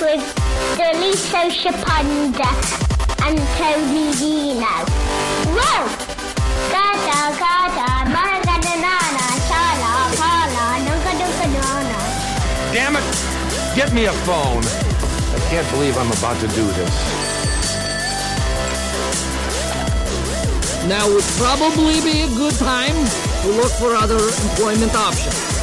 with Daliso Chaponda and Tony Vino. Whoa! Gada gada, maragada nana, shala, pala, nuka nuka nana. Damn it! Get me a phone. I can't believe I'm about to do this. Now would probably be a good time to look for other employment options.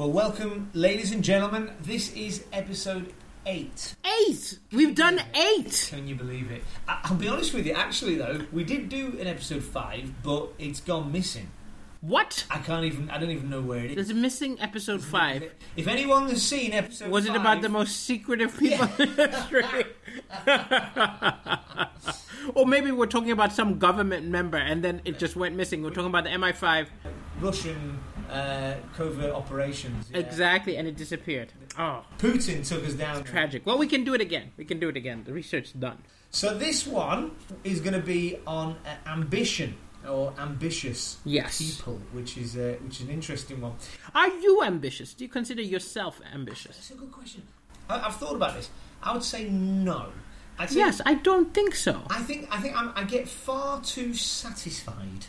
Well, welcome, ladies and gentlemen. This is episode eight. Eight! We've done eight! Can you believe it? I- I'll be honest with you. Actually, though, we did do an episode five, but it's gone missing. What? I can't even. I don't even know where it is. There's a missing episode five. If anyone has seen episode, Was it five, about the most secretive people in history? or maybe we're talking about some government member and then it just went missing. We're talking about the MI5. Russian uh, covert operations? yeah. Exactly, and it disappeared. Oh, Putin took us down. tragic. Well, we can do it again. We can do it again. The research's done. So this one is going to be on uh, ambition or ambitious Yes. people, which is uh, which is an interesting one. Are you ambitious? Do you consider yourself ambitious? That's a good question. I, I've thought about this. I would say no. I'd Yes, I don't think so. I think I think I'm, I get far too satisfied.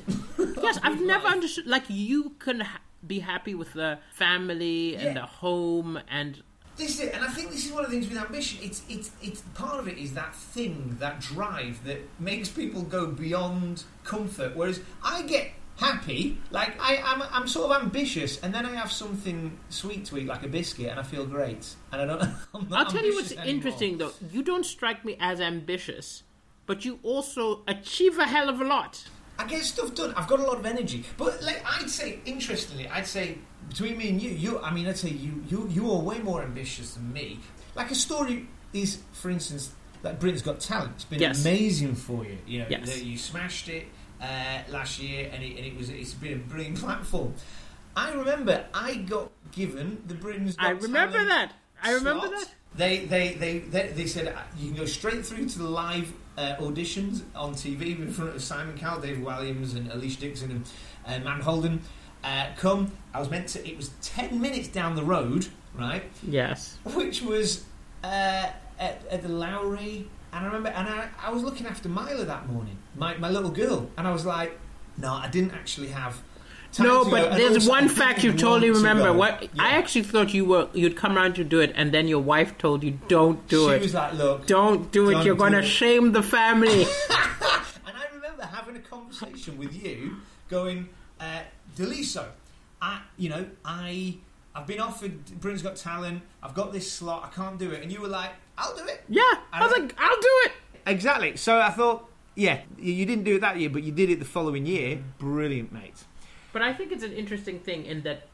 Yes, I've never life. understood. Like, you can ha- be happy with the family and Yeah. the home and This is it, and I think this is one of the things with ambition. It's it's it's part of it is that thing, that drive that makes people go beyond comfort. Whereas I get happy, like I am, I'm sort of ambitious, and then I have something sweet to eat, like a biscuit, and I feel great. And I don't. I'm not I'll tell you what's anymore. interesting though. You don't strike me as ambitious, but you also achieve a hell of a lot. I get stuff done. I've got a lot of energy, but like I'd say, interestingly, I'd say between me and you, you. I mean, I'd say you, you, you are way more ambitious than me. Like a story is, for instance, like Britain's Got Talent. It's been Yes. amazing for you. You know, Yes. you smashed it uh, last year, and it, and it was it's been a brilliant platform. I remember I got given the Britain's Got I remember Talent that. I remember slot. that. They, they, they, they, they said you can go straight through to the live uh, auditions on TV in front of Simon Cowell, David Walliams, and Alesha Dixon and uh, Amanda Holden. Uh, come, I was meant to. It was ten minutes down the road, right? Yes. Which was uh, at, at the Lowry, and I remember, and I, I was looking after Mila that morning, my, my little girl, and I was like, no, I didn't actually have. Time No, to go, but there's one fact you totally to remember. go. What Yeah. I actually thought you were you'd come around to do it, and then your wife told you don't do she it. was like, look, don't do it. Don't You're going to shame the family. And I remember having a conversation with you, going, uh, Daliso, I, you know, I, I've been offered Britain's Got Talent. I've got this slot. I can't do it. And you were like, I'll do it. yeah, I was I- like, I'll do it. Exactly. So I thought, yeah, you you didn't do it that year, but you did it the following year. Brilliant, mate. But I think it's an interesting thing in that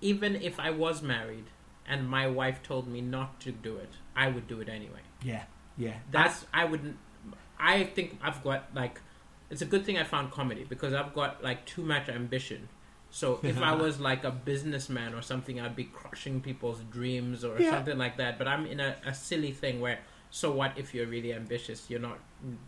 even if I was married and my wife told me not to do it, I would do it anyway. Yeah, yeah. That's I wouldn't. I think I've got like it's a good thing I found comedy because I've got like too much ambition. So if I was like a businessman or something, I'd be crushing people's dreams or Yeah. something like that. But I'm in a, a silly thing where so what if you're really ambitious? You're not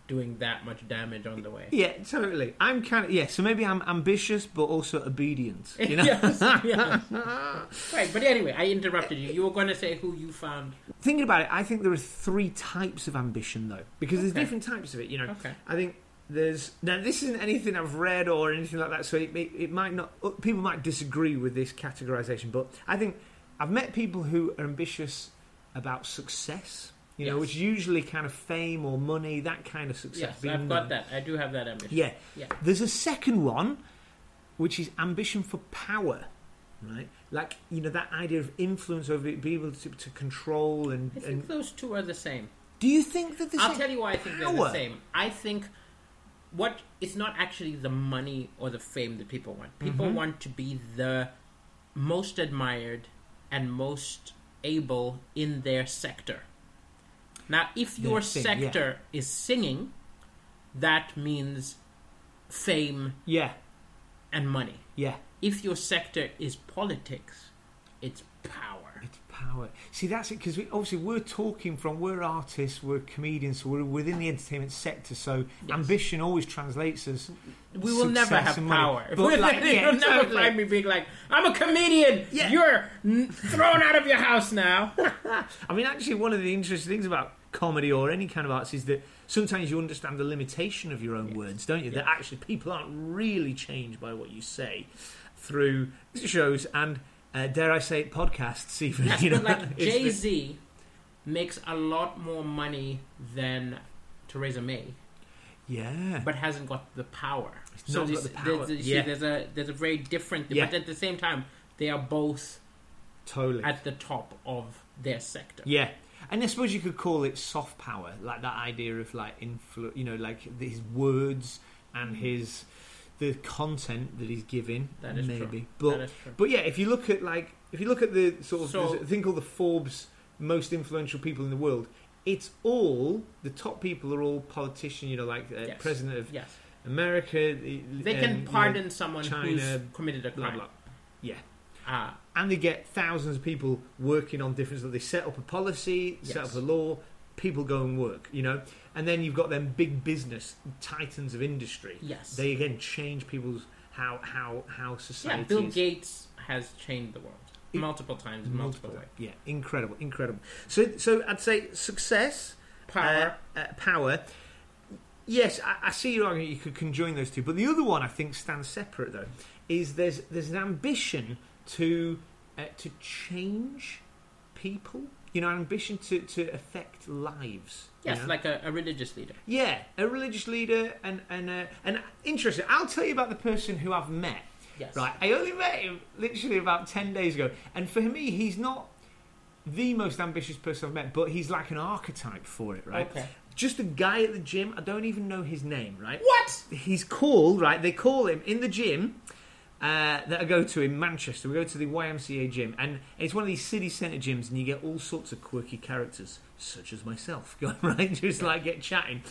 doing that much damage on the way. Yeah, totally. I'm kind of yeah. So maybe I'm ambitious, but also obedient. You know. yes, yes. right, but anyway, I interrupted you. You were going to say who you found. Thinking about it, I think there are three types of ambition, though, because there's different types of it. You know, Okay. I think there's now this isn't anything I've read or anything like that, so it, it, it might not. uh, People might disagree with this categorization, but I think I've met people who are ambitious about success. You know, Yes. which usually kind of fame or money, that kind of success. Yes, I've got that. I do have that ambition. Yeah. Yeah. There's a second one, which is ambition for power, right? Like, you know, that idea of influence over it, being able to, to control and, I think and. those two are the same. Do you think that the I'll tell you why I think they're Power. the same. I think what it's not actually the money or the fame that people want. People Mm-hmm. want to be the most admired and most able in their sector. Now, if your sector is singing, that means fame Yeah, and money. yeah. If your sector is politics, it's power. See, that's it because we, obviously we're talking from we're artists, we're comedians, so we're within the entertainment sector. So Yes. ambition always translates as We will never have power. But like, yeah, You'll never totally. find me being like, I'm a comedian. Yeah. You're n- thrown out of your house now. I mean, actually, one of the interesting things about comedy or any kind of arts is that sometimes you understand the limitation of your own words, don't you? That actually people aren't really changed by what you say through shows and, uh, dare I say it, podcasts, even. Yes, you know? but like Jay Z makes a lot more money than Theresa May, Yeah. but hasn't got the power. It's got there's, the power. there's, you see, Yeah. there's a there's a very different. Yeah. But at the same time, they are both totally. at the top of their sector. Yeah, and I suppose you could call it soft power, like that idea of like influ, you know, like his words and his the content that he's giving. That is maybe, true. but that is true. but yeah, if you look at like if you look at the sort of So- there's a thing called the Forbes most influential people in the world, it's all the top people are all politicians. You know, like uh, Yes. president of Yes, America. the- they um, can you know, pardon someone China, who's committed a crime. blah. Yeah. Ah, and they get thousands of people working on different. So they set up a policy, set up a law. People go and work, you know, and then you've got them big business titans of industry. yes. They again change people's how how how society. yeah. Bill. Gates has changed the world multiple times, in multiple, ways. Yeah, incredible, incredible. So so I'd say success, Power. uh, uh, power. Yes, I, I see your argument. You could conjoin those two, but the other one I think stands separate though. Is there's there's an ambition to uh, to change people. You know, an ambition to to affect lives. you yes, know? like a, a religious leader. Yeah, a religious leader, and and uh, and interesting. I'll tell you about the person who I've met. Yes. Right, I only met him literally about ten days ago, and for me, he's not the most ambitious person I've met, but he's like an archetype for it. Right, Okay. just a guy at the gym. I don't even know his name. Right, What? he's called right. They call him in the gym. Uh, that I go to in Manchester. We go to the YMCA gym, and it's one of these city centre gyms, and you get all sorts of quirky characters, such as myself, going right, just like get chatting.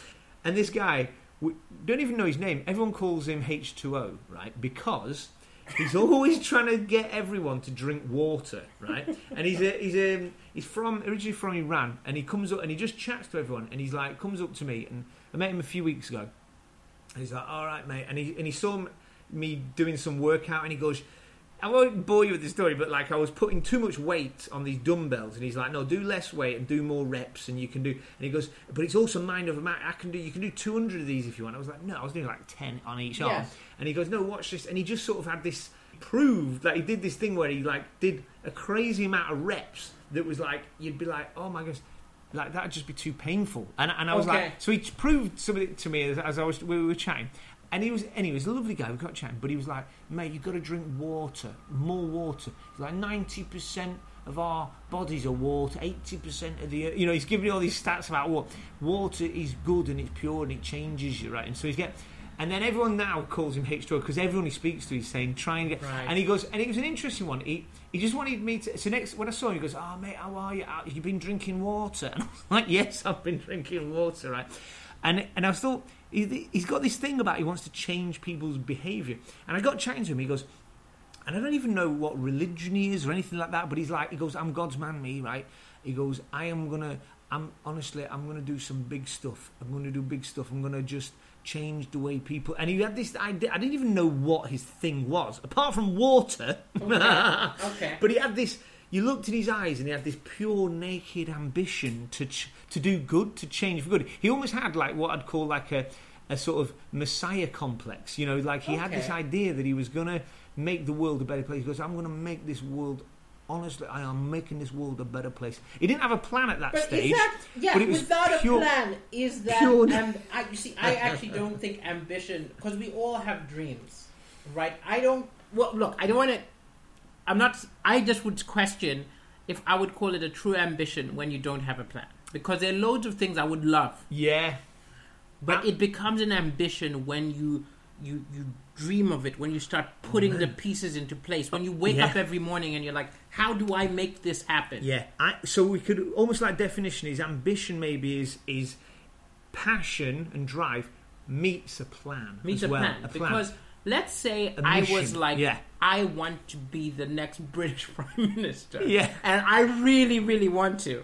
And this guy, we don't even know his name. Everyone calls him H2O, right? Because he's always trying to get everyone to drink water, right? And he's a, he's a, he's from originally from Iran, and he comes up and he just chats to everyone, and he's like comes up to me, and I met him a few weeks ago. And he's like, "All right, mate," and he and he saw m- me doing some workout, and he goes. I won't bore you with the story, but like I was putting too much weight on these dumbbells, and he's like, "No, do less weight and do more reps, and you can do." And he goes, "But it's also mind over matter. I can do. You can do 200 of these if you want." I was like, "No, I was doing like 10 on each arm." And he goes, "No, watch this." And he just sort of had this proved that he did this thing where he like did a crazy amount of reps that was like you'd be like, "Oh my gosh." Like that'd just be too painful, and and I was Okay. like, so he proved something to me as, as I was we were chatting, and he was anyway, he was a lovely guy. We got chatting, but he was like, "Mate, you've got to drink water, more water." He's like, ninety percent of our bodies are water, eighty percent of the, you know, he's giving me all these stats about what water is good and it's pure and it changes you, right? And so he's get, and then everyone now calls him H2O because everyone he speaks to, he's saying, "Try and get," Right. and he goes, and it was an interesting one. He he just wanted me to. So next, when I saw him, he goes, "Oh mate, how are you? Uh, You've been drinking water?" And I was like, "Yes, I've been drinking water." Right, and and I thought he's got this thing about he wants to change people's behaviour. And I got chatting to him. He goes, and I don't even know what religion he is or anything like that. But he's like, he goes, "I'm God's man, me." Right? He goes, "I am gonna." I'm honestly, I'm gonna do some big stuff. I'm gonna do big stuff. I'm gonna just change the way people. And he had this idea. I didn't even know what his thing was, apart from water. Okay. But he had this. You looked in his eyes, and he had this pure, naked ambition to ch- to do good, to change for good. He almost had like what I'd call like a a sort of messiah complex. You know, like he had this idea that he was going to make the world a better place. because "I'm going to make this world." Honestly, I am making this world a better place. He didn't have a plan at that But stage. that yeah? but it was without pure- a plan, is that? pure- Um, I, you see, I actually don't think ambition because we all have dreams, right? I don't. Well, look, I don't want to. I'm not. I just would question if I would call it a true ambition when you don't have a plan, because there are loads of things I would love, Yeah, but Um, it becomes an ambition when you you you dream of it, when you start putting the pieces into place, when you wake Yeah. up every morning and you're like, how do I make this happen? Yeah, I, so we could almost like definition is ambition. Maybe is is passion and drive meets a plan. meets as a well, plan a plan. because let's say I was like, yeah. I want to be the next British Prime Minister. Yeah. And I really, really want to.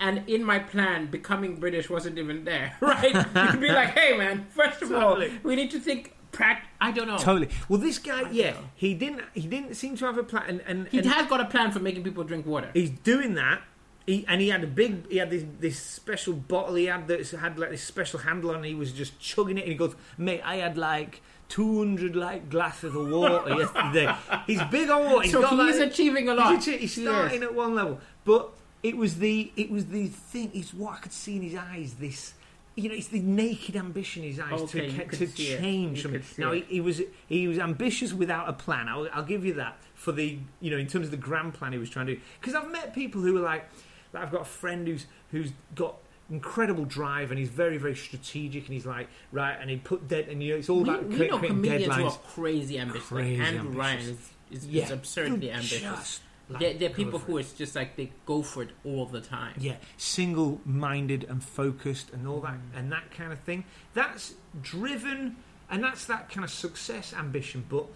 And in my plan, becoming British wasn't even there, right? You'd be like, hey, man, first of Totally. all, we need to think. Pract- I don't know. Totally. Well, this guy, yeah, know. he didn't. He didn't seem to have a plan, and, and, He and has got a plan for making people drink water. he's doing that. He, and he had a big, he had this, this special bottle he had that had like this special handle on. And he was just chugging it, and he goes, "Mate, I had like 200 like glasses of water yesterday." He's big on water. He's so got, he's like- achieving a lot. He's, starting at one level, but it was the it was the thing. It's what I could see in his eyes. This, you know, it's the naked ambition in his eyes Okay, to to change something. Now he, he was he was ambitious without a plan. I'll, I'll give you that for the you know in terms of the grand plan he was trying to do. Because I've met people who are like, like I've got a friend who's who's got incredible drive and he's very very strategic and he's like right and he put dead and you know it's all we, about we cre- know comedians who are crazy ambitious. Crazy like Andrew Ryan ambitious. is, is, is Yeah. absurdly ambitious. like, There, there are people who it. it's just like they go for it all the time. Yeah, single-minded and focused and all that and that kind of thing. That's driven and that's that kind of success ambition. But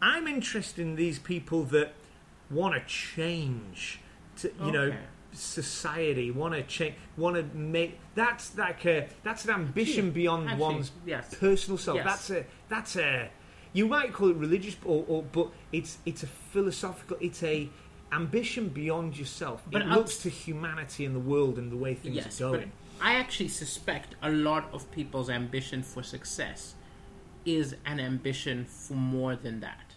I'm interested in these people that want to change, to, you know, Okay. Society. Want to change. Want to make. That's like a that's an ambition beyond Actually, one's yes. personal self. Yes. That's a that's a you might call it religious, or, or but it's it's a philosophical. It's a ambition beyond yourself. But it I'll- looks to humanity and the world and the way things Yes, are going. I actually suspect a lot of people's ambition for success is an ambition for more than that.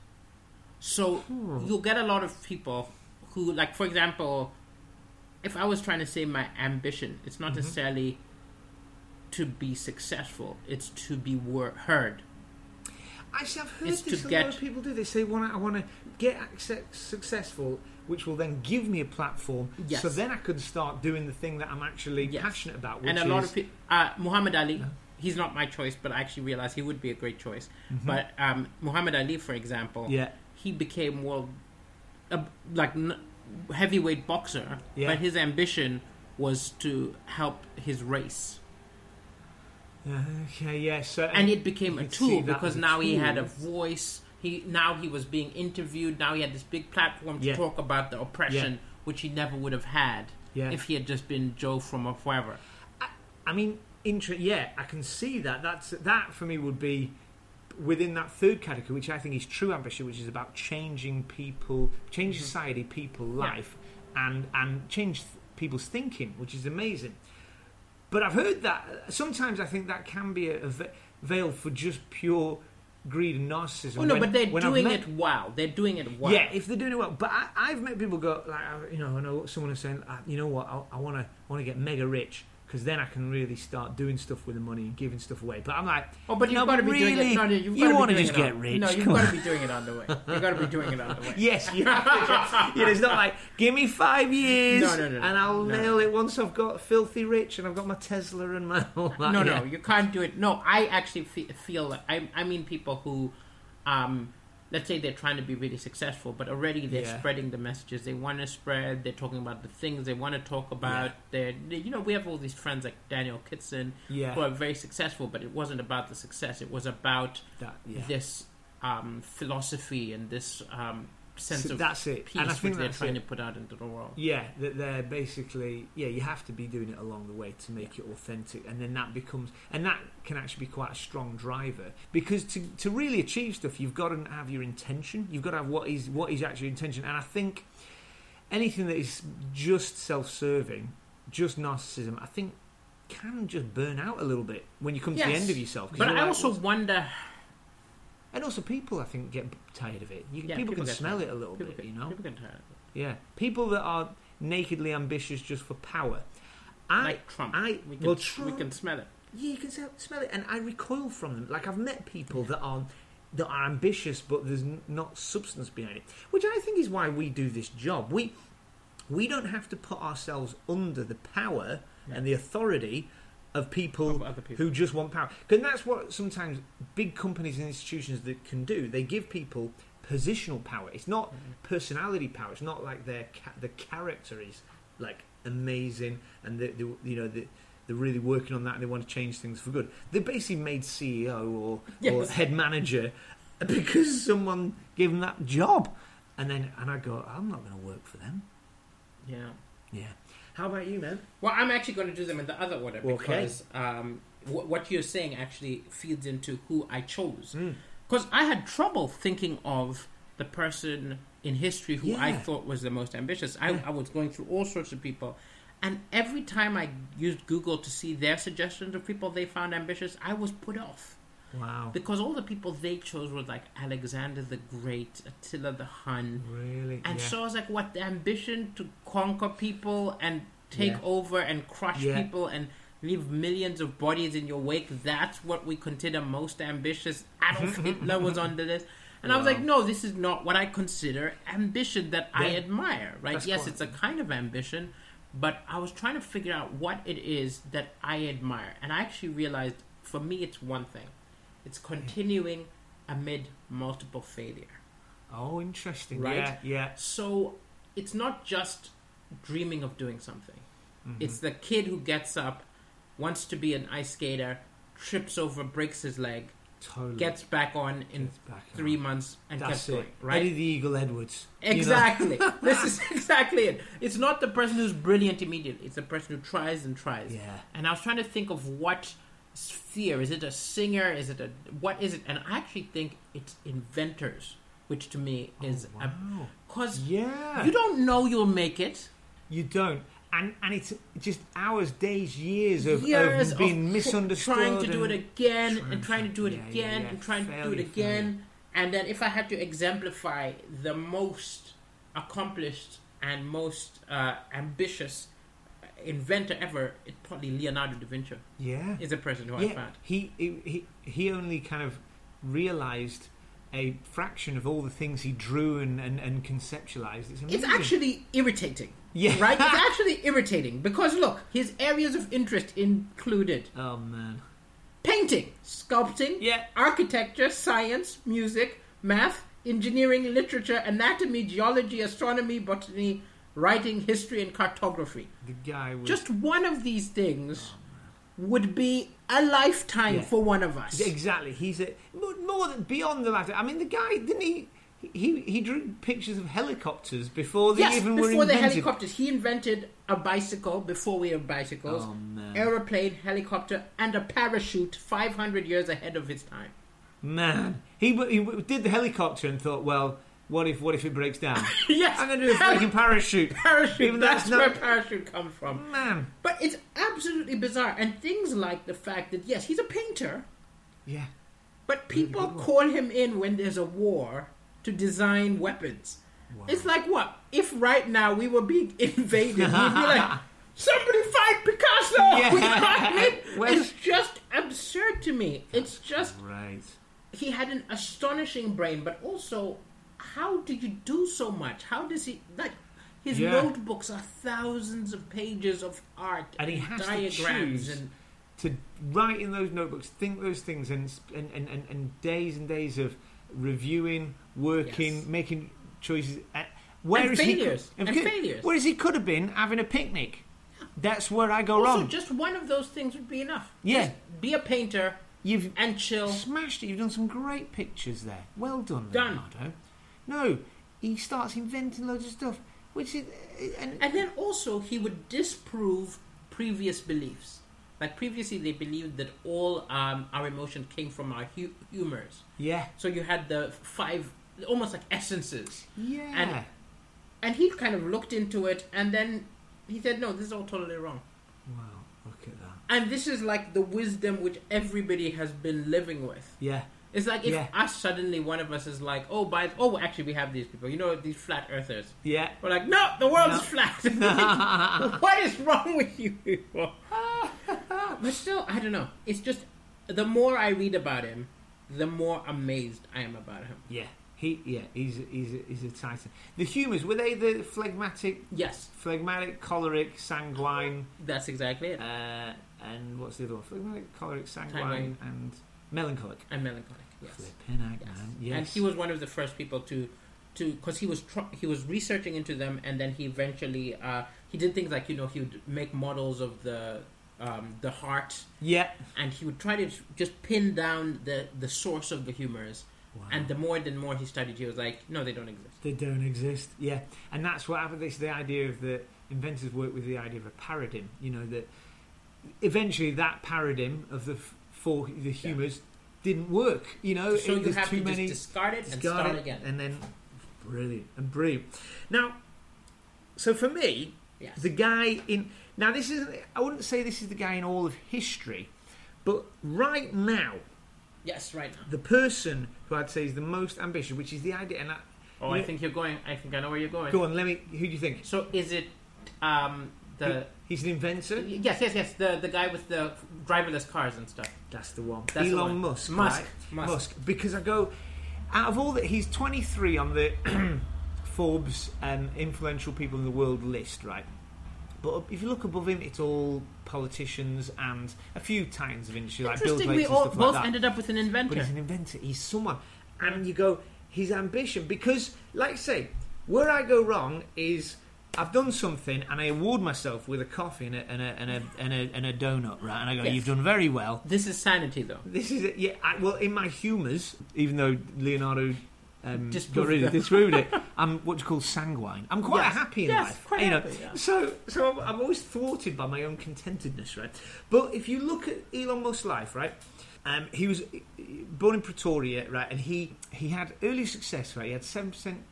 So Hmm. you'll get a lot of people who, like, for example, if I was trying to say my ambition, it's Mm-hmm. not necessarily to be successful; it's to be wor- heard. Actually, I've heard It's this. to a get- lot of people do. They say, "Want I want to get access, successful, which will then give me a platform, Yes. so then I can start doing the thing that I'm actually Yes. passionate about." Which and a lot of people, uh, Muhammad Ali, he's not my choice, but I actually realized he would be a great choice. But um, Muhammad Ali, for example, Mm-hmm. yeah, he became world a, like n- heavyweight boxer, Yeah. but his ambition was to help his race, yeah, okay, yeah. So and it became a tool because a now he had a voice. He now he was being interviewed. Now he had this big platform to Yeah. talk about the oppression, which he never would have had Yeah. if he had just been Joe from a wherever. I mean, inter- yeah, I can see that. That's that for me would be within that third category, which I think is true ambition, which is about changing people, change society, people, life, and and change th- people's thinking, which is amazing. But I've heard that sometimes I think that can be a, a veil for just pure greed and narcissism. Oh no, When- but they're doing met- it well. They're doing it well. yeah, if they're doing it well. But I, I've met people go like, you know, I know someone is saying, uh, you know what, I want to, want to get mega rich because then I can really start doing stuff with the money and giving stuff away. But I'm like, Oh, but you've no, got to be doing really, it. No, no, you've you want to just doing get it rich. No, you've got to be doing it on the way. You've got to be doing it on the way. Yes, you have to. you know, it's not like give me five years No, no, no, and I'll nail it once I've got filthy rich and I've got my Tesla and my all that. no, yeah. no, you can't do it. No, I actually feel I, I mean people who, um, let's say they're trying to be really successful, but already they're Yeah. spreading the messages they want to spread. They're talking about the things they want to talk about. Yeah. They're, they, you know, we have all these friends like Daniel Kitson Yeah, who are very successful, but it wasn't about the success. It was about that, yeah. this um, philosophy and this um, sense So of that's it. peace and I which think they're trying it. to put out into the world. Yeah, that they're basically yeah. You have to be doing it along the way to make it authentic, and then that becomes and that can actually be quite a strong driver because to to really achieve stuff, you've got to have your intention. You've got to have what is what is actually your intention, and I think anything that is just self-serving, just narcissism, I think can just burn out a little bit when you come to the end of yourself. But I like, also wonder. And also people, I think, get tired of it. You, Yeah, people, can smell tired. it a little People bit, get- you know. people get tired. Yeah, people that are nakedly ambitious just for power. I, like Trump. I, we can, well, we can smell it. yeah, you can smell, smell it, and I recoil from them. Like I've met people that are that are ambitious, but there's n- not substance behind it, which I think is why we do this job. We we don't have to put ourselves under the power Yeah. and the authority of people Of people. who just want power. Because that's what sometimes big companies and institutions that can do. They give people positional power. It's not Mm-hmm. personality power. It's not like their ca- the character is like amazing and they, they you know they, they're really working on that and they want to change things for good. They're basically made CEO or, or head manager. because someone gave them that job. And then, and I go, I'm not going to work for them. Yeah. Yeah. How about you, man? Well, I'm actually going to do them in the other order Okay. because um, wh- what you're saying actually feeds into who I chose. Mm. Because I had trouble thinking of the person in history who I thought was the most ambitious. I, Yeah. I was going through all sorts of people. And every time I used Google to see their suggestions of people they found ambitious, I was put off. Wow. Because all the people they chose were like Alexander the Great, Attila the Hun, Really? and yeah. so I was like, what the ambition to conquer people and take Yeah. over and crush Yeah. people and leave millions of bodies in your wake. That's what we consider most ambitious. Adolf Hitler was on the list. And I was like, no, this is not what I consider ambition that I admire, right? That's yes, it's a kind of ambition, but I was trying to figure out what it is that I admire. And I actually realized for me, it's one thing it's continuing amid multiple failure. Oh, interesting. Right? Yeah, yeah. So it's not just dreaming of doing something. Mhm. It's the kid who gets up, wants to be an ice skater, trips over, breaks his leg, totally. gets back on in back three on. months, and That's keeps going. Right? Eddie the Eagle Edwards. you know? Exactly. this is exactly it. It's not the person who's brilliant immediately. It's the person who tries and tries. Yeah. And I was trying to think of what sphere. Is it a singer? Is it a what is it? And I actually think it's inventors, which to me is oh, wow. because Yeah. you don't know you'll make it. You don't. And and it's just hours, days, years of, years of being tr- misunderstood. trying to do it again trying and trying to do it yeah, again yeah. and trying to do it again. And then if I had to exemplify the most accomplished and most uh, ambitious inventor ever, it's probably Leonardo da Vinci Yeah. is a person who I yeah. found. He, he he he only kind of realized a fraction of all the things he drew and, and, and conceptualized. It's amazing. It's actually irritating. Yeah. Right? It's actually irritating because look, his areas of interest included Oh man. painting, sculpting, Yeah. architecture, science, music, math, engineering, literature, anatomy, geology, astronomy, botany, writing, history, and cartography. The guy was Just one of these things oh. would be a lifetime Yeah. for one of us. Exactly. He's a more, than beyond the latter. I mean, the guy didn't he? He he drew pictures of helicopters before they yes, even were invented. before the helicopters, he invented a bicycle before we had bicycles, Oh man, aeroplane, helicopter, and a parachute 500 years ahead of his time. man. He, he did the helicopter and thought, well, what if what if it breaks down? yes, I'm going to do a fucking parachute. parachute. Even That's not- where parachute comes from. Man, But it's absolutely bizarre. And things like the fact that, yes, he's a painter, yeah. but people one. call him in when there's a war to design weapons. Wow. It's like what? If right now we were being invaded, we'd be like, somebody fight Picasso! Yeah. You know what I mean? Well- it's just absurd to me. It's just, right. he had an astonishing brain, but also, how do you do so much? How does he, like, his Yeah. notebooks are thousands of pages of art And he has diagrams choose and to write in those notebooks, think those things, and and, and, and, and days and days of reviewing, working, Yes. making choices. Uh, whereas failures. he could, And failures. Whereas he could have been having a picnic. That's where I go also wrong. just one of those things would be enough. Yeah. Just be a painter You've and chill. smashed it. You've done some great pictures there. Well done, Done. No, he starts inventing loads of stuff, which is and, And then also he would disprove previous beliefs. Like previously, they believed that all um, our emotions came from our hu- humors. yeah, So you had the five, almost like essences. yeah. And- And he kind of looked into it, and then he said, "No, this is all totally wrong." wow, look at that. And this is like the wisdom which everybody has been living with. Yeah, It's like if Yeah. us suddenly one of us is like, "Oh, by oh, actually we have these people. You know, these flat earthers." yeah. We're like, "No, the world No. is flat." what is wrong with you people? but still, I don't know. It's just the more I read about him, the more amazed I am about him. Yeah, he yeah he's he's a, he's a titan. The humours were they the phlegmatic, Yes, phlegmatic, choleric, sanguine, that's exactly it. uh, and what's the other one? Phlegmatic, choleric, sanguine, Sanguine. and melancholic. and melancholic. Yes. Flipping heck, Yes. man. Yes. And he was one of the first people to, to because he was tr- he was researching into them, and then he eventually uh, he did things like you know he would make models of the um, the heart, Yeah, and he would try to just pin down the the source of the humors. Wow. And the more and more he studied, he was like, no, they don't exist. They don't exist. Yeah, and that's what happened. It's the idea of the inventors work with the idea of a paradigm. You know that eventually that paradigm of the f- for the humours didn't work. You know, So it- you there's have too to many. just discard it and start it, again. and then brilliant and brilliant. Now, so for me, yes. the guy in now this isn't. I wouldn't say this is the guy in all of history, but right now, yes, right now. the person who I'd say is the most ambitious, which is the idea. And I, Oh, I think you're going. I think I know where you're going. go on, let me. Who do you think? So is it um, the? He's an inventor. Yes, yes, yes. The the guy with the driverless cars and stuff. That's the one. That's the Elon one. Musk. Musk. right? Musk. Because I go out of all that, he's 23 on the Forbes um, influential people in the world list, right? But if you look above him, it's all politicians and a few titans of industry like Bill Gates Interesting. We and all stuff both like that. ended up with an inventor. But he's an inventor. He's someone. And you go, his ambition. Because, like I say, where I go wrong is I've done something and I award myself with a coffee and a, and a, and a, and a, and a donut, right? And I go, Yes. you've done very well. This is sanity, though. This is it. Yeah. I, well, in my humours, even though Leonardo um, got rid of it. disproved it, I'm what you call sanguine. I'm quite Yes. happy in Yes, life. quite you know. happy, yeah. So, so I'm, I'm always thwarted by my own contentedness, right? But if you look at Elon Musk's life, right? Um, he was born in Pretoria, right? And he he had early success, right? He had seven percent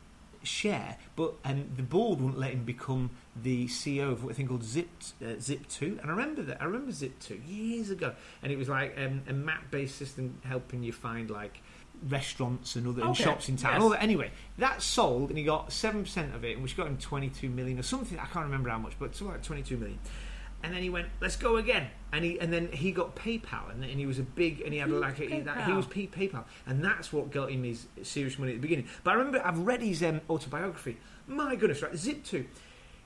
share, but um, the board wouldn't let him become the CEO of what I think called Zip uh, Zip2. And I remember that. I remember Zip2 years ago, and it was like um, a map-based system helping you find like restaurants and other and shops in town. yes. All that. Anyway, that sold, and he got seven percent of it, and which got him twenty-two million or something. I can't remember how much, but something like twenty-two million. And then he went, "Let's go again." And he and then he got PayPal, and, and he was a big, and he had a like a, that, he was P- PayPal, and that's what got him his serious money at the beginning. But I remember I've read his um, autobiography. My goodness, right? Zip2.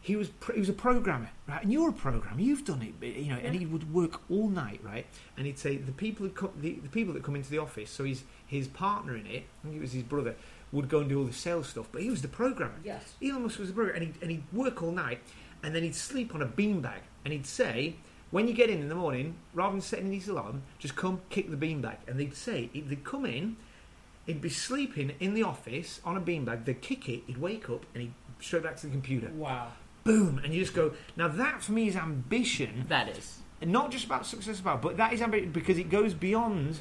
He was pr- he was a programmer, right? And you're a programmer. You've done it, you know. And he would work all night, right? And he'd say the people who the, the people that come into the office. So his his partner in it, I think it was his brother, would go and do all the sales stuff. But he was the programmer. Yes. Elon Musk was the programmer, and he'd, and he'd work all night, and then he'd sleep on a beanbag, and he'd say, when you get in in the morning, rather than setting his alarm, just come kick the beanbag. And they'd say, they'd come in, he'd be sleeping in the office on a beanbag, they'd kick it, he'd wake up, and he'd straight back to the computer. Wow. Boom! And you just go, now that for me is ambition, That is. and not just about success about, but that is ambition because it goes beyond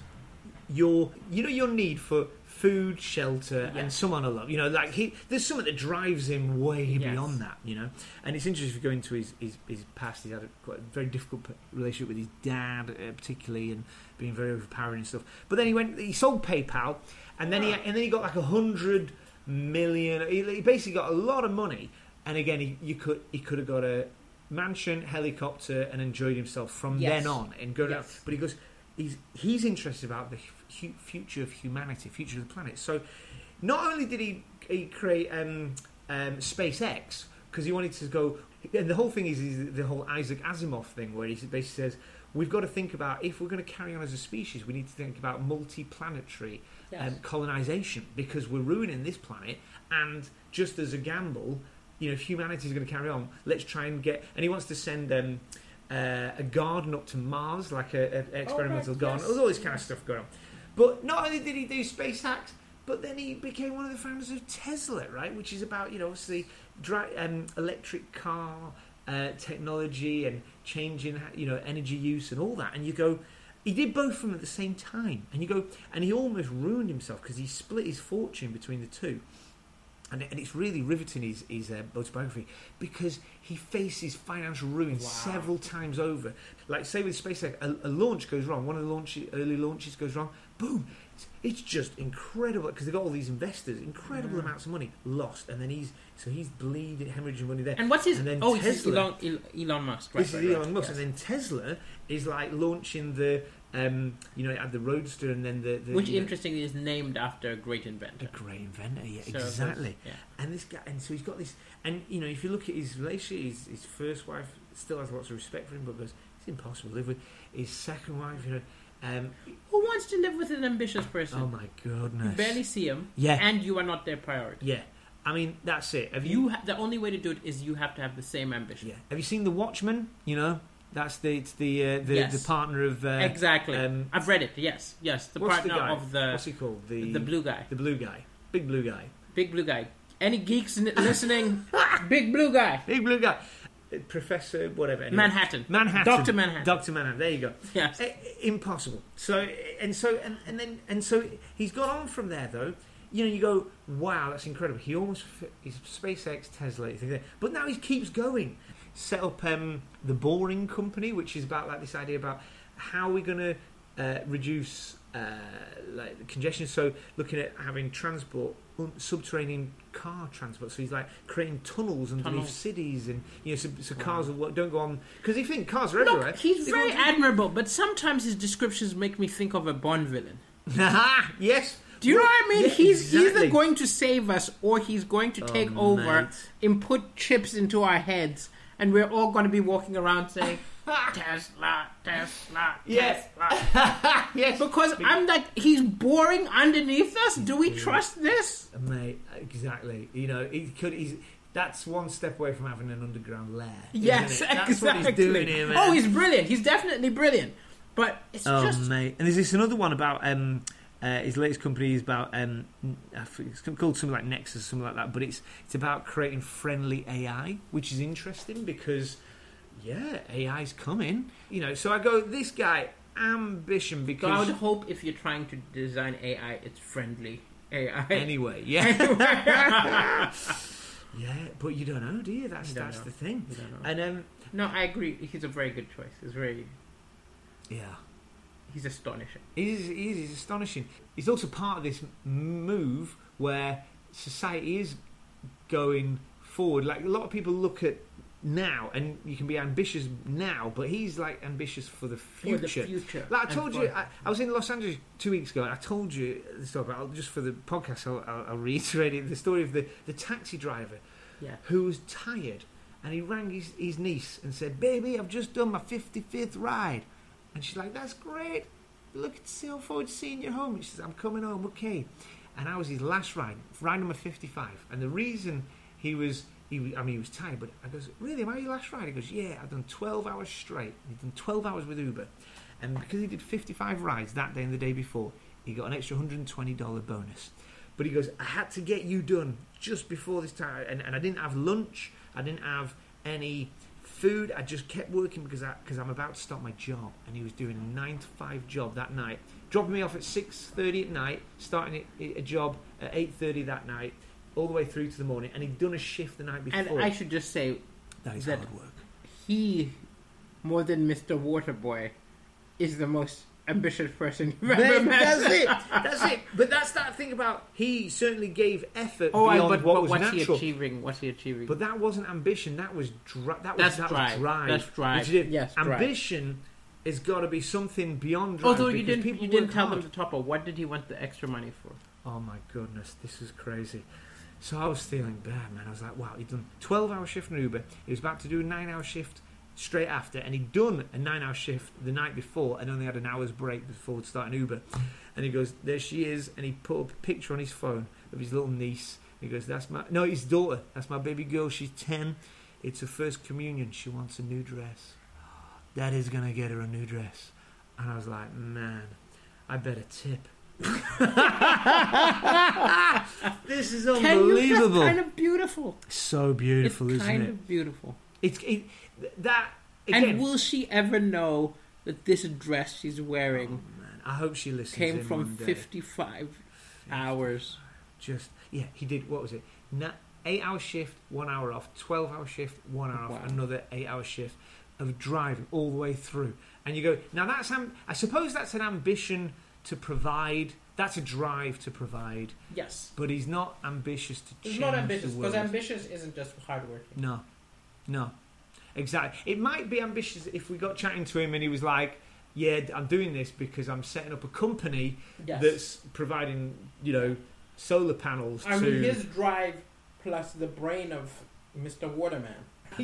your, you know, your need for food, shelter, Yeah. and someone to love. You know, like he, there's something that drives him way Yes. beyond that. You know, and it's interesting if you go into his his, his past. He had a quite a very difficult relationship with his dad, uh, particularly, and being very overpowering and stuff. But then he went, he sold PayPal, and then he Ah. and then he got like a hundred million. He, he basically got a lot of money. And again, he, you could he could have got a mansion, helicopter, and enjoyed himself from Yes. then on. And go. Yes. But he goes, he's he's interested about the future of humanity, future of the planet. So, not only did he he create um, um, SpaceX because he wanted to go, and the whole thing is, is the whole Isaac Asimov thing where he basically says we've got to think about if we're going to carry on as a species, we need to think about multi-planetary Yes. um, colonization because we're ruining this planet. And just as a gamble, you know, if humanity is going to carry on, let's try and get. And he wants to send um, uh, a garden up to Mars, like an a experimental right, garden. yes, There's all this kind of stuff going on. But not only did he do SpaceX, but then he became one of the founders of Tesla, right? Which is about you know obviously dri- um, electric car uh, technology and changing you know energy use and all that. And you go, he did both of them at the same time, and you go, and he almost ruined himself because he split his fortune between the two. And, and it's really riveting his, his uh, autobiography because he faces financial ruin Wow. several times over. Like, say with SpaceX, a, a launch goes wrong, one of the launch, early launches goes wrong, boom, it's, it's just incredible because they've got all these investors, incredible Mm. amounts of money lost, and then he's so he's bleeding, hemorrhaging money there. And what's his? And then oh, Tesla- Elon, Elon Musk. Right, this right, is right. Elon Musk, Yes. and then Tesla is like launching the, um, you know, it had the Roadster, and then the, the Which, you know, interestingly, is named after a great inventor. a great inventor, yeah, So, exactly. Yeah. And this guy, and so he's got this, and you know, if you look at his relationship, his, his first wife still has lots of respect for him, but goes, it's impossible to live with. His second wife, you know, um, Who wants to live with an ambitious person? oh my you goodness, barely see him, yeah, and you are not their priority. yeah. I mean, that's it. Have You you, ha- the only way to do it is you have to have the same ambition. yeah, have you seen The Watchmen? You know, That's the it's the uh, the, Yes. the partner of uh, exactly. um, I've read it. Yes, yes. The partner the of the what's he called? The the blue guy, the blue guy, big blue guy, big blue guy. Any geeks listening? big blue guy, big blue guy, Uh, Professor whatever. anyway. Manhattan, Manhattan, Doctor Manhattan. Doctor Manhattan. There you go. Yes. Eh, impossible. So and so and, and then and so he's gone on from there though. You know, you go, wow, that's incredible. He almost he's SpaceX, Tesla, you think that- but now he keeps going. Set up um, the Boring Company, which is about like this idea about how we're going to uh, reduce uh, like congestion. So looking at having transport, un- subterranean car transport. So he's like creating tunnels underneath Tunnels. cities, and you know, so, so cars will, don't go on because you think cars are everywhere. Look, he's They very on- admirable, but sometimes his descriptions make me think of a Bond villain. yes. Do you know what I mean? yeah, he's exactly. either going to save us or he's going to Oh, take over mate. and put chips into our heads, and we're all going to be walking around saying, Tesla, Tesla, Yes. Tesla. yes, Because I'm like, he's boring underneath us. Do we trust this? mate. Exactly. You know, he could. He's that's one step away from having an underground lair. Yes. That's exactly. what he's doing here, man. Oh, he's brilliant. He's definitely brilliant. But it's Oh, just mate. And there's this another one about um, uh, his latest company is about um, it's called something like Nexus, or something like that. But it's it's about creating friendly AI, which is interesting because yeah, AI's coming. You know, so I go this guy ambition So I would hope if you're trying to design AI, it's friendly AI. anyway, yeah, yeah. But you don't know, do you? That's You that's know. the thing. You don't know. And um, No, I agree. He's a very good choice. He's very, yeah. He's astonishing. He's, he's, he's astonishing. He's also part of this move where society is going forward. Like a lot of people look at now, and you can be ambitious now, but he's like ambitious for the For the future. future. Like I told you, I, I was in Los Angeles two weeks ago, and I told you the story. But I'll, just for the podcast, I'll, I'll, I'll reiterate it. The story of the, the taxi driver yeah. who was tired, and he rang his, his niece and said, "Baby, I've just done my fifty-fifth ride," and she's like, "That's great. Look, so forward to seeing you home." She says, "I'm coming home, okay." And I was his last ride, ride number fifty-five, and the reason he was. He, I mean, he was tired, but I goes, really, am I your last ride? He goes, yeah, I've done 12 hours straight. He'd done 12 hours with Uber. And because he did 55 rides that day and the day before, he got an extra $120 bonus. But he goes, I had to get you done just before this time. And, and I didn't have lunch. I didn't have any food. I just kept working because I, because I'm about to start my job. And he was doing a 9 to 5 job that night. Dropping me off at 6.30 at night, starting a, job at 8.30 that night, all the way through to the morning. And he'd done a shift the night before. And. I should just say, that is that- hard work. he, more than Mr. Waterboy, is the most ambitious person you've ever met. that's it. That's it. But that's that thing about he certainly gave effort Oh, beyond but, what but was what's he natural. achieving? What's he achieving? But that wasn't ambition. That was dri- that was That's that drive. was drive. That's drive. Which is. Yes, drive. ambition has got to be something beyond drive. Although you didn't, people you didn't tell hard. them top up. What did he want the extra money for? Oh my goodness, this is crazy. So I was feeling bad, man. I was like, wow, he'd done 12 hour shift in Uber. He was about to do a 9 hour shift straight after, and he'd done a 9 hour shift the night before and only had an hour's break before starting Uber. And he goes, there she is. And he put up a picture on his phone of his little niece. He goes, that's my, no, his daughter. That's my baby girl. She's 10. It's her first communion. She wants a new dress. Daddy's going to get her a new dress. And I was like, man, I better tip. this is unbelievable. Kind of beautiful. so beautiful, it's isn't kind it? of beautiful. It's it, that again. And will she ever know that this dress she's wearing oh, man, I hope she listens. came from day. 55 hours? Just yeah, he did. What was it? Na- eight hour shift, one hour off. Twelve hour shift, one hour Wow. off. Another eight hour shift of driving all the way through. And you go now. That's am- I suppose that's an ambition to provide. That's a drive to provide. Yes. But he's not ambitious to change not ambitious because ambitious isn't just hardworking. No, no, exactly. It might be ambitious if we got chatting to him and he was like, "Yeah, I'm doing this because I'm setting up a company Yes. that's providing, you know, solar panels I to." mean, his drive plus the brain of Mr. Waterman.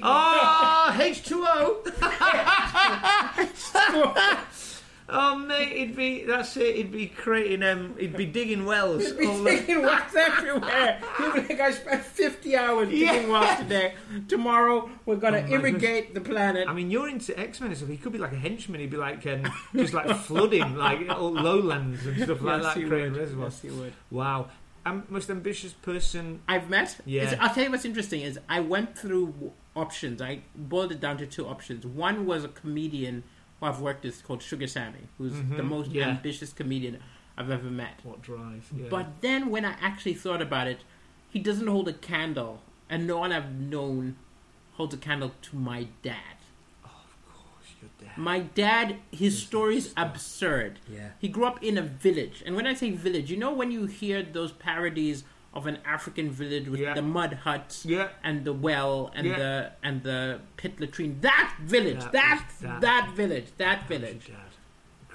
Ah, oh, H2O! Oh mate, he'd be that's it. He'd be creating um, he'd be digging wells. He'd be digging wells everywhere. He'd be like, I spent 50 hours digging Yeah. wells today. Tomorrow, we're going Oh irrigate the planet. I mean, you're into X Men and stuff. He could be like a henchman. He'd be like um, just like flooding like all lowlands and stuff like that, he creating would. Yes, he would. Wow, um, most ambitious person. I've met. Yeah. It's- I'll tell you what's interesting is I went through options. I boiled it down to two options. One was a comedian I've worked with called Sugar Sammy, who's Mhm, the most yeah. ambitious comedian I've ever met. What drive? Yeah. But then when I actually thought about it, he doesn't hold a candle, and no one I've known holds a candle to my dad. your dad. My dad, his story's absurd. Yeah. He grew up in a village, and when I say village, you know when you hear those parodies of an African village with Yeah. the mud huts Yeah. and the well and Yeah. the and the pit latrine. That village, That that that, that. village, that village,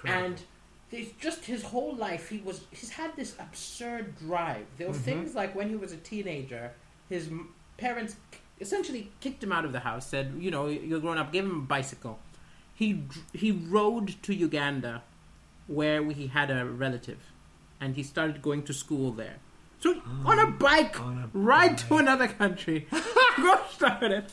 and. There's just his whole life. He was he's had this absurd drive. There were Mhm. things like when he was a teenager, his parents essentially kicked him out of the house. Said, you know, you're grown up. Give him a bicycle. He he rode to Uganda, where he had a relative, and he started going to school there. So ah, on a bike, On a ride to another country. Go start it.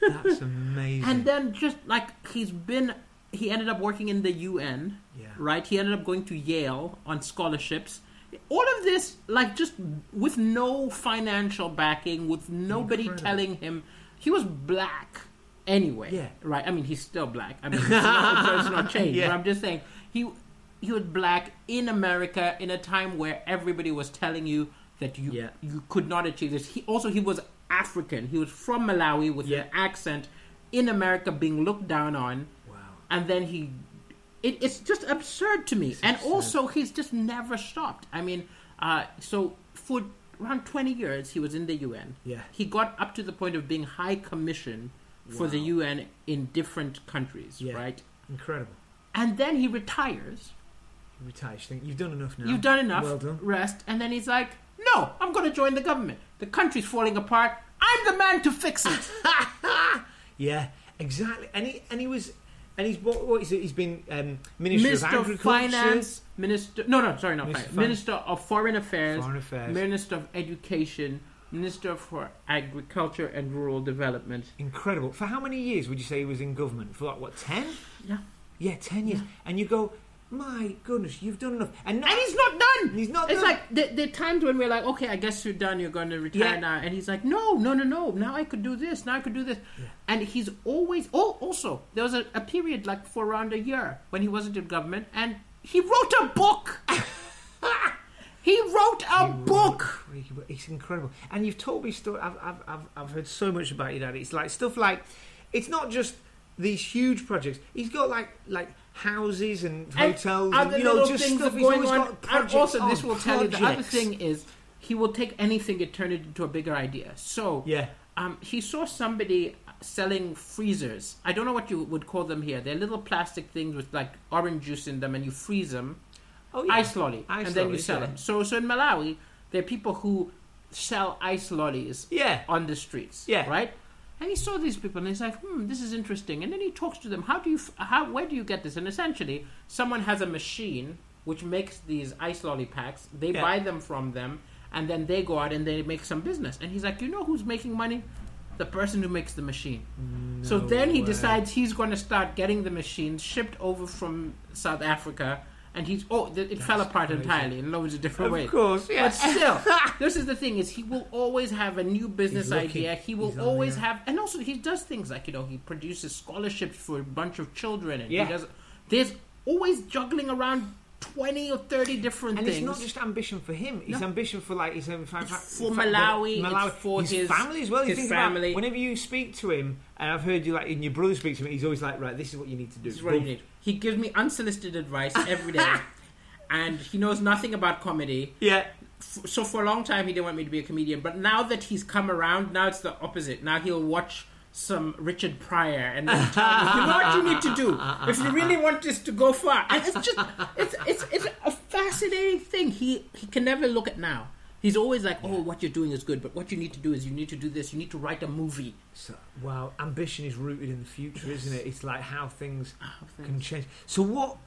That's amazing. And then just like he's been, he ended up working in the UN, Yeah. right? He ended up going to Yale on scholarships. All of this, like, just with no financial backing, with nobody Incredible. telling him he was black anyway. Yeah. Right. I mean, he's still black. I mean, it's not, it's not changed. Yeah. But I'm just saying he he was black in America in a time where everybody was telling you that you Yeah. you could not achieve this. He also he was African. He was from Malawi with Yeah. an accent in America, being looked down on, wow. and then he. It, it's just absurd to me, It's and absurd. also he's just never stopped. I mean, uh, so for around twenty years he was in the UN. Yeah. He got up to the point of being high commission for the UN in different countries, Yeah. right? Incredible. And then he retires. Retire. You think you've done enough now. You've done enough. Well done. Rest. And then he's like, no, I'm going to join the government. The country's falling apart. I'm the man to fix it. Yeah, exactly. And he and he was, and he's what, what is it? He's been um, minister, Minister of agriculture, Finance, Minister. No, no, sorry, not Minister Finance. of Minister of Foreign Affairs, foreign affairs. Minister of Education, Minister for Agriculture and Rural Development. Incredible. For how many years would you say he was in government? For like what ten? Yeah. Yeah, ten years. And you go, my goodness, you've done enough. And, not, And he's not done. He's not done It's done. like the, the times when we're like, okay, I guess you're done. You're going to retire Yeah. now, and he's like, no, no, no, no. Now I could do this. Now I could do this. And he's always. Oh, also there was a, a period like for around a year when he wasn't in government, and he wrote a book. he wrote a book. It's incredible. And you've told me story. I've, I've, I've, I've heard so much about your dad. It's like stuff like, it's not just these huge projects. He's got like like houses and And hotels. other and, you know, little just things stuff. He's always on. got And projects. also, this will tell you the other thing is he will take anything and turn it into a bigger idea. So Yeah. um, he saw somebody selling freezers. I don't know what you would call them here. They're little plastic things with like orange juice in them, and you freeze them. Oh, yeah. Ice lolly, Ice and then you sell yeah. them. So, so in Malawi, there are people who sell ice lollies Yeah. on the streets. Yeah. right. And he saw these people, and he's like, "Hmm, this is interesting." And then he talks to them. How do you? How? Where do you get this? And essentially, someone has a machine which makes these ice lolly packs. They Yeah. buy them from them, and then they go out and they make some business. And he's like, "You know who's making money? The person who makes the machine." so No then he way. decides he's going to start getting the machines shipped over from South Africa. And he's oh, it fell apart crazy. entirely in loads of different Of ways. course, yeah. But still, this is the thing: is he will always have a new business idea. He will always have, and also he does things like you know he produces scholarships for a bunch of children, and Yeah. he does. There's always juggling around twenty or thirty different And things. And it's not just ambition for him. It's No. ambition for like his own family. for Malawi, it's for his- family as well. You his think about family. whenever you speak to him, and I've heard you like, and your brother speaks to him, he's always like, right, this is what you need to do. This is what you need. He gives me unsolicited advice every day, and he knows nothing about comedy. Yeah, so for a long time he didn't want me to be a comedian but now that he's come around now it's the opposite now he'll watch some Richard Pryor and then tell you know what you need to do if you really want this to go far and it's just it's it's it's a fascinating thing he he can never look at now he's always like oh what you're doing is good but what you need to do is you need to do this you need to write a movie So, wow, ambition is rooted in the future, isn't it? It's like how things How can change. So what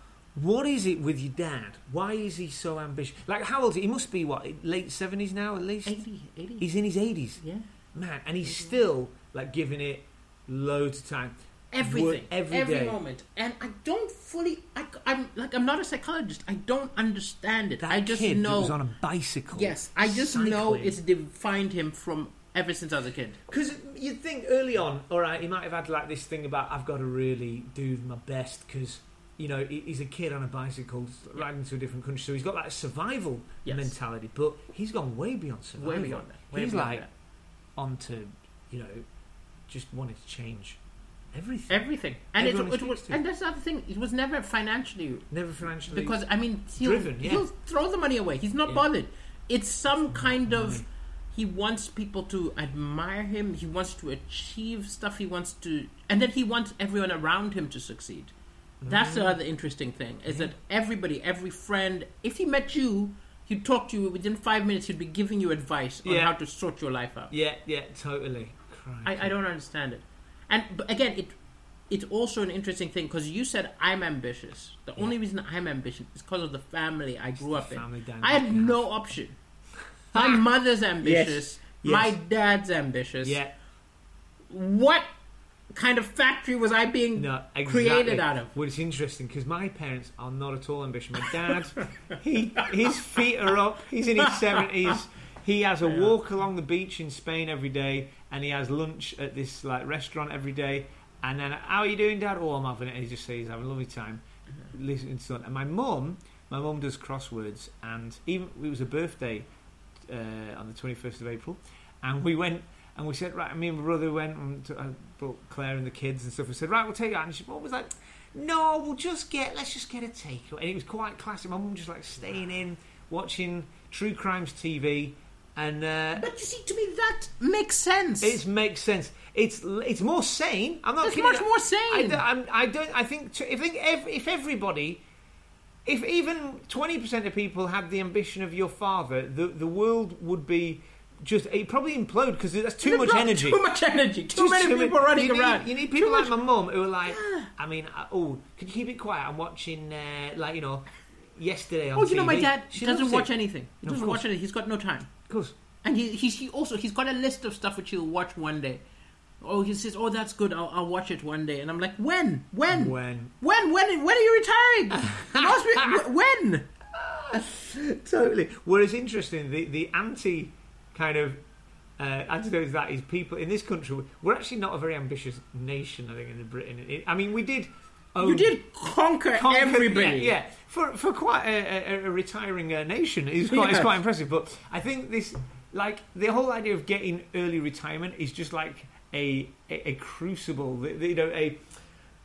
What is it with your dad? Why is he so ambitious? Like, how old is he? He must be, what, late 70s now at least? 80, 80. He's in his 80s. yeah. Man, and he's still, like, giving it loads of time. everything every moment and i don't fully I, i'm like i'm not a psychologist i don't understand it That i just kid that know was on a bicycle. yes i just know it's defined him from ever since i was a kid Because you'd think early on, all right, he might have had like this thing about I've got to really do my best because you know he's a kid on a bicycle riding to a different country, so he's got that survival Yes. mentality. But he's gone way beyond survival. way beyond that way he's beyond like that. onto you know just wanted to change everything. everything and it, it was, to. and that's the other thing it was never financially Never financially because i mean he'll, Driven, yeah. he'll throw the money away he's not Yeah. bothered it's some kind of he wants people to admire him he wants to achieve stuff he wants to and then he wants everyone around him to succeed that's the mm-hmm. other interesting thing is that everybody every friend if he met you he'd talk to you within five minutes he'd be giving you advice on Yeah. how to sort your life out Yeah, yeah, totally. I, I don't understand it. And but again, it it's also an interesting thing because you said I'm ambitious. The only reason I'm ambitious is because of the family I grew up in. I had no option. My mother's ambitious. Yes. My dad's ambitious. Yeah, What kind of factory was I being no, exactly. created out of? Well, it's interesting because my parents are not at all ambitious. My dad, he his feet are up. He's in his seventies. He has a walk along the beach in Spain every day, and he has lunch at this like restaurant every day. And then, how are you doing, Dad? Oh, I'm having it. And he just says he's having a lovely time, listening to something. And my mum, my mum does crosswords, and even it was a birthday uh, on the 21st of April, and we went and we said, right, me and my brother went and to, I brought Claire and the kids and stuff. We said, right, we'll take it out. And she what was like, no, we'll just get, let's just get a takeaway. And it was quite classic. My mum just like staying in, watching true crimes TV, and uh, But you see, to me, that makes sense. it makes sense. It's it's more sane. I'm not. It's kidding. much more sane. I don't. I don't. I think. t- If think ev- if everybody, if even twenty percent of people had the ambition of your father, the the world would be just. It probably implode because that's too much energy. Too much energy. Too many too people running you need, around. You need Too people like much- my mum who are like, I mean, uh, oh, could you keep it quiet? I'm watching, uh, like you know, yesterday on Oh, you know, my dad She doesn't watch it. anything. He Of doesn't watch anything. He's got no time. Of course. And he, he's he also he's got a list of stuff which he'll watch one day. Oh, he says, "Oh, that's good. I'll, I'll watch it one day." And I'm like, "When? When? When? When? When? When are you retiring? When?" totally. Whereas interesting, the the anti kind of uh, antidote to that is people in this country. We're actually not a very ambitious nation. I think in Britain. It, I mean, we did. Own, You did conquer, conquer- everybody. Yeah, yeah. for for quite a, a, a retiring uh, nation, it's quite it's quite impressive. But I think this, like the whole idea of getting early retirement, is just like a a, a crucible. the- the- You know, a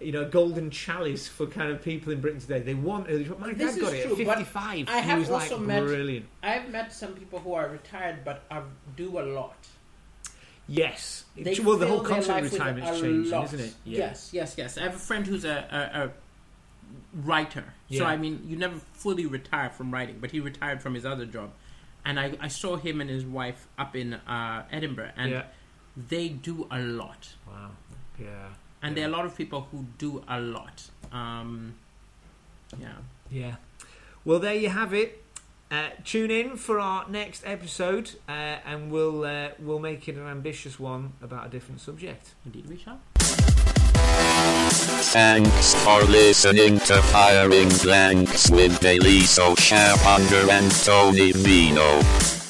you know, golden chalice for kind of people in Britain today. They want early. My This dad got is it true, at but fifty-five. I he have was like also met- brilliant. I've met some people who are retired but are, do a lot. Yes. They well, the whole concept of retirement is changing, lot. isn't it? Yes, yes, yes. I have a friend who's a, a, a writer. So, I mean, you never fully retire from writing, but he retired from his other job. And I, I saw him and his wife up in uh, Edinburgh, and Yeah. they do a lot. Wow. Yeah. And there are a lot of people who do a lot. Um, yeah. Yeah. Well, there you have it. Uh, tune in for our next episode, uh, and we'll uh, we'll make it an ambitious one about a different subject. Indeed, we shall. Thanks for listening to Firing Blanks with Daliso Chaponda and Tony Vino.